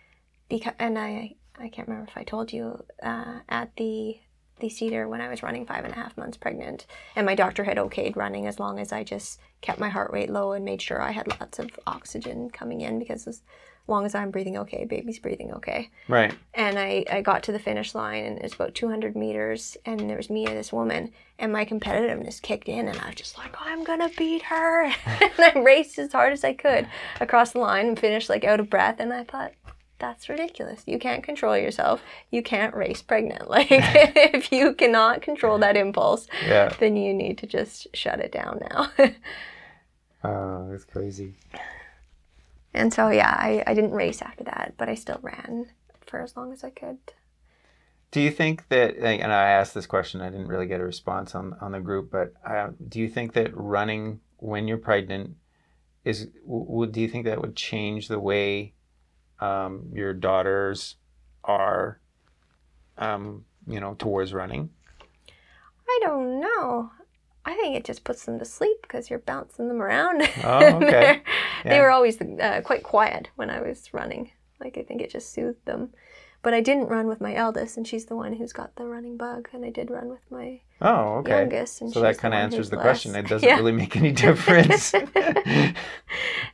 because and I I can't remember if I told you uh, at the the cedar when I was running five and a half months pregnant, and my doctor had okayed running as long as I just kept my heart rate low and made sure I had lots of oxygen coming in because as long as I'm breathing okay, baby's breathing okay. Right. and I, I got to the finish line and it was about 200 meters and there was me and this woman and my competitiveness kicked in and I was just like oh, I'm gonna beat her and I raced as hard as I could across the line and finished like out of breath and I thought that's ridiculous. You can't control yourself. You can't race pregnant. Like if you cannot control that impulse Yeah. then you need to just shut it down now. Oh, that's crazy. and so yeah I, I didn't race after that but I still ran for as long as I could. Do you think that, and I asked this question, I didn't really get a response on on the group, but uh, do you think that running when you're pregnant is, w- would do you think that would change the way um, your daughters are, um, you know, towards running? I don't know. I think it just puts them to sleep because you're bouncing them around. Oh, okay. They're- They were always uh, quite quiet when I was running. Like I think it just soothed them. But I didn't run with my eldest, and she's the one who's got the running bug. And I did run with my Oh, okay. youngest, and So that kind of answers the less. question. It doesn't Yeah. really make any difference.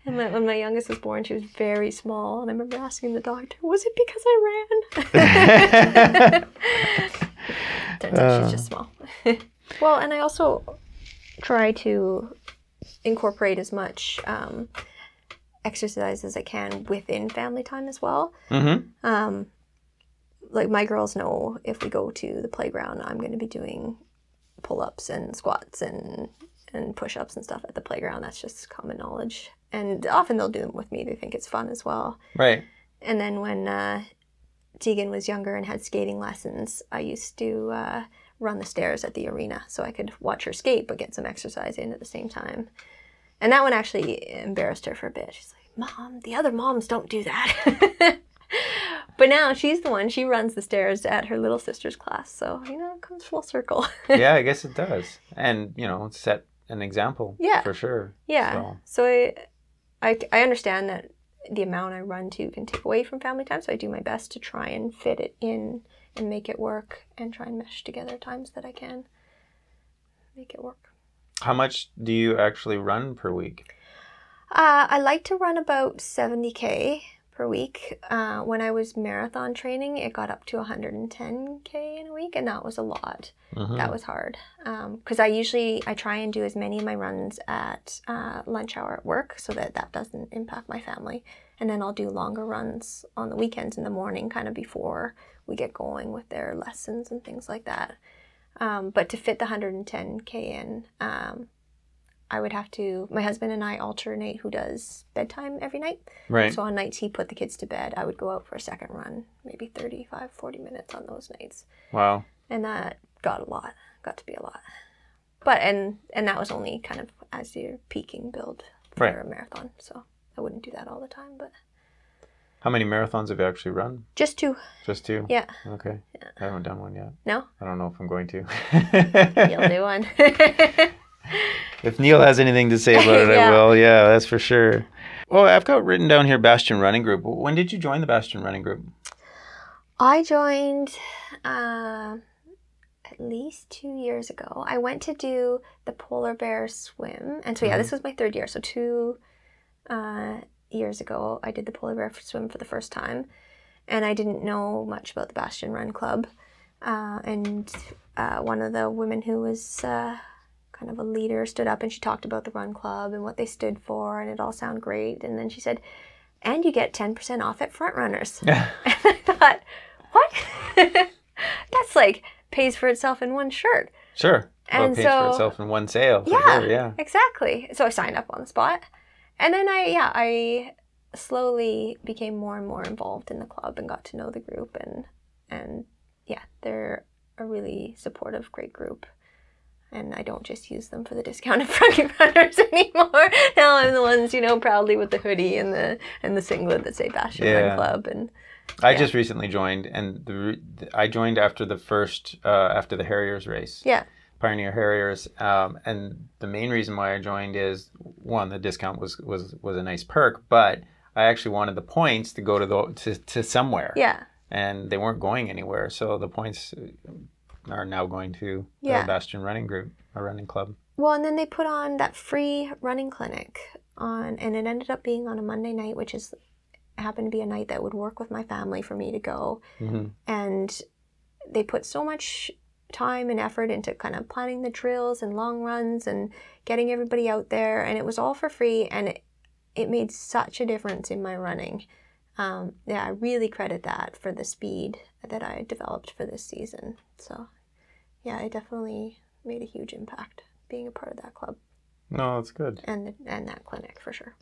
And my, when my youngest was born, she was very small, and I remember asking the doctor, "Was it because I ran?" Turns out she's just small. well, and I also try to incorporate as much um, exercise as I can within family time as well. mm-hmm. Um, like my girls know if we go to the playground, I'm going to be doing pull-ups and squats and and push-ups and stuff at the playground. That's just common knowledge. And often they'll do them with me. They think it's fun as well. Right. And then when uh, Tegan was younger and had skating lessons, I used to uh, run the stairs at the arena so I could watch her skate but get some exercise in at the same time. And that one actually embarrassed her for a bit. She's like, Mom, the other moms don't do that. but now she's the one, she runs the stairs at her little sister's class. So, you know, it comes full circle. yeah, I guess it does. And, you know, set an example. Yeah. For sure. Yeah. So- So, I, I, I understand that the amount I run to can take away from family time. So I do my best to try and fit it in and make it work and try and mesh together times that I can make it work. How much do you actually run per week? Uh, I like to run about 70k per week. Uh, when I was marathon training, it got up to 110k in a week, and that was a lot. Mhm. That was hard because I usually I try and do as many of my runs at uh, lunch hour at work so that that doesn't impact my family, and then I'll do longer runs on the weekends in the morning, kind of before we get going with their lessons and things like that. Um, but to fit the 110k in, um, I would have to. My husband and I alternate who does bedtime every night. right. So on nights he put the kids to bed, I would go out for a second run, maybe 35, 40 minutes on those nights wow. and that got a lot got to be a lot but and and that was only kind of as you're peaking build for Right. a marathon so i wouldn't do that all the time but How many marathons have you actually run? just two Just two. yeah Okay. Yeah. I haven't done one yet. no I don't know if I'm going to. you'll do one If Neil has anything to say about it, I will. Yeah, that's for sure. Well, I've got written down here Bastion Running Group. When did you join the Bastion Running Group? i joined uh, at least two years ago i went to do the polar bear swim and so yeah this was my third year so two uh, years ago i did the polar bear swim for the first time and I didn't know much about the Bastion Run Club. Uh, and uh, one of the women who was uh, kind of a leader stood up and she talked about the Run Club and what they stood for, and it all sounded great. And then she said, "And you get ten percent off at Front Runners." Yeah. and I thought, "What? That's like pays for itself in one shirt." Sure. well, And it pays for itself in one sale. Yeah. Sure, yeah. Exactly. So I signed up on the spot. And then I, yeah, I slowly became more and more involved in the club and got to know the group and and yeah, they're a really supportive, great group. And I don't just use them for the discounted front runners anymore. Now I'm the ones, you know, proudly with the hoodie and the and the singlet that say Bastion Yeah. Run Club and I Yeah. just recently joined, and the, I joined after the first uh, after the Harriers race. yeah, Pioneer Harriers, um, and the main reason why I joined is one, the discount was was was a nice perk, but I actually wanted the points to go to the to, to somewhere, yeah, and they weren't going anywhere, so the points are now going to Yeah. the Bastion Running Group, a running club. Well, and then they put on that free running clinic on, and it ended up being on a Monday night, which is happened to be a night that would work with my family for me to go. hmm And they put so much time and effort into kind of planning the drills and long runs and getting everybody out there, and it was all for free, and it, it made such a difference in my running. Um, yeah, I really credit that for the speed that I developed for this season. So, yeah, it definitely made a huge impact being a part of that club No, that's good. and and that clinic for sure.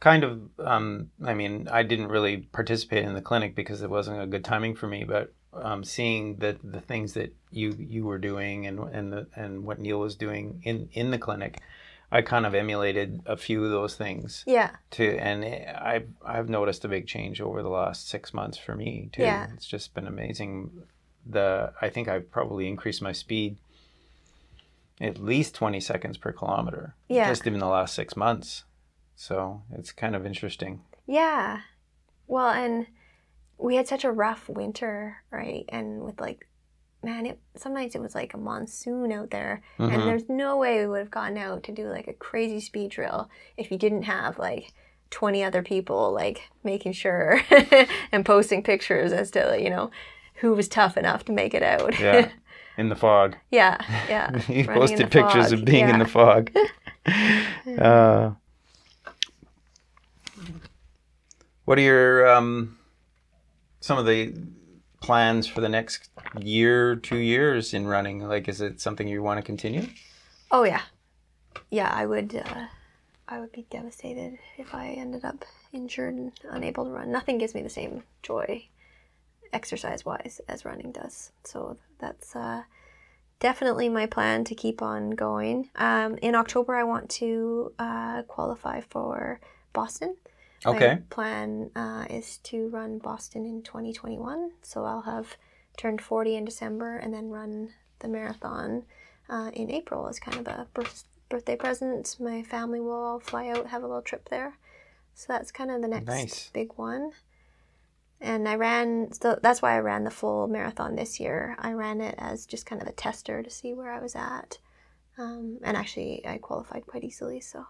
kind of um, i mean i didn't really participate in the clinic because it wasn't a good timing for me but um, seeing the the things that you you were doing and and the, and what neil was doing in in the clinic i kind of emulated a few of those things Yeah, too and i've i've noticed a big change over the last six months for me too Yeah. it's just been amazing the i think i've probably increased my speed at least 20 seconds per kilometer Yeah. just in the last six months so it's kind of interesting yeah. Well, and we had such a rough winter, right? And with like, man, it some nights it was like a monsoon out there, Mhm. and there's no way we would have gotten out to do like a crazy speed drill if you didn't have like 20 other people like making sure and posting pictures as to you know who was tough enough to make it out. Yeah. in the fog. yeah, yeah. he running posted pictures fog, of being in the fog. uh, what are your um, some of the plans for the next year, two years in running? Like, is it something you want to continue? Oh yeah, yeah. I would. Uh, I would be devastated if I ended up injured and unable to run. Nothing gives me the same joy, exercise-wise, as running does. So that's uh, definitely my plan to keep on going. Um, in October, I want to uh, qualify for Boston. Okay. My plan uh, is to run Boston in 2021. So I'll have turned 40 in December and then run the marathon uh, in April as kind of a birth- birthday present. My family will all fly out, have a little trip there. So that's kind of the next Nice. big one. And I ran, so that's why I ran the full marathon this year. I ran it as just kind of a tester to see where I was at. Um, and actually, I qualified quite easily, so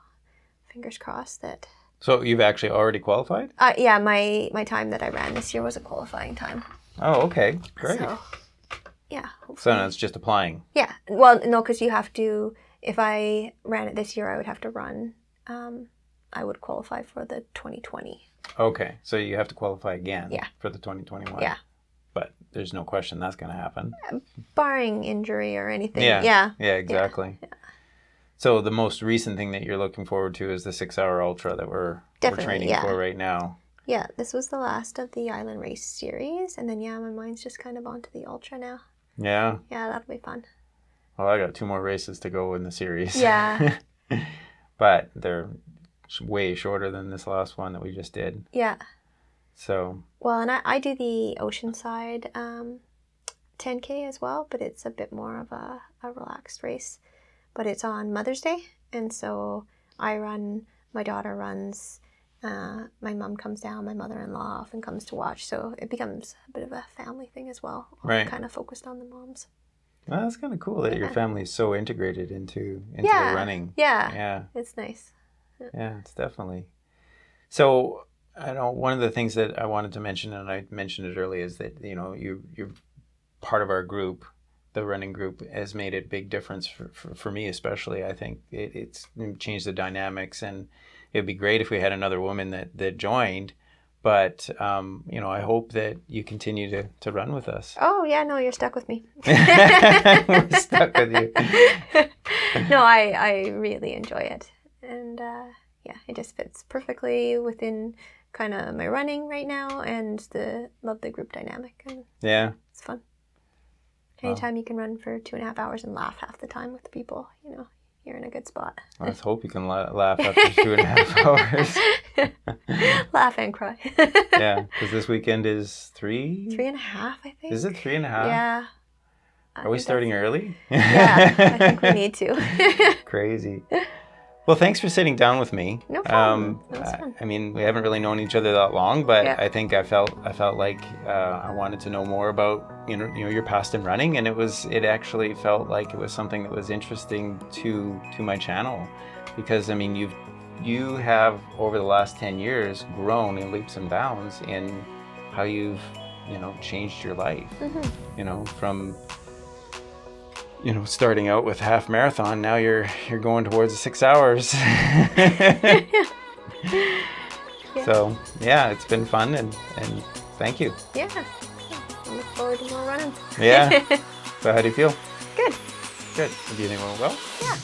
fingers crossed that. So you've actually already qualified? Uh, yeah, my my time that I ran this year was a qualifying time. Oh, okay, great. So, yeah. So hopefully- now it's just applying. Yeah. Well, no, because you have to. If I ran it this year, I would have to run. Um, I would qualify for the 2020. Okay, so you have to qualify again Yeah. for the 2021. Yeah. But there's no question that's going to happen. Uh, barring injury or anything. Yeah. Yeah. Yeah, exactly. So the most recent thing that you're looking forward to is the six-hour ultra that we're we're training yeah. for right now. Yeah, this was the last of the Island Race series, and then yeah, my mind's just kind of onto the ultra now. Yeah. Yeah, that'll be fun. Well, I got two more races to go in the series. Yeah. but they're way shorter than this last one that we just did. Yeah. So Well, and I, I do the Oceanside um, 10K as well, but it's a bit more of a, a relaxed race. But it's on Mother's Day, and so I run, my daughter runs, uh, my mom comes down, my mother in law often comes to watch, so it becomes a bit of a family thing as well. Right. Kind of focused on the moms. well, that's kind of cool that your Yeah. family is so integrated into into Yeah. the running. Yeah, Yeah. it's nice. Yeah, it's definitely. So I know one of the things that I wanted to mention, and I mentioned it earlier, is that you know you you're part of our group, the running group, has made a big difference for, for, for me especially. I think it, it's changed the dynamics, and it'd be great if we had another woman that that joined. But um, you know, I hope that you continue to, to run with us. Oh yeah, no, you're stuck with me. Stuck with you. no, I I really enjoy it, and uh, yeah, it just fits perfectly within kind of my running right now, and the love the group dynamic, and Yeah. it's fun. Wow. Anytime you can run for two and a half hours and laugh half the time with the people, you know, you're in a good spot. Let's hope you can la- laugh after two and a half hours. laugh and cry. yeah, because this weekend is three. Three and a half, I think. Is it three and a half? Yeah. Are we starting early? Yeah, I think we need to. Crazy. Well, thanks for sitting down with me. No problem. That was I- fun. I mean, we haven't really known each other that long, but Yeah. I think I felt I felt like uh, I wanted to know more about you know you know your past in running, and it was it actually felt like it was something that was interesting to to my channel, because I mean you've you have over the last ten years grown in leaps and bounds in how you've you know changed your life. Mhm. you know from you know starting out with half marathon now you're you're going towards the six hours so yeah it's been fun and and thank you Yeah. I look forward to more running. yeah so how do you feel Good. good do you think well Yeah.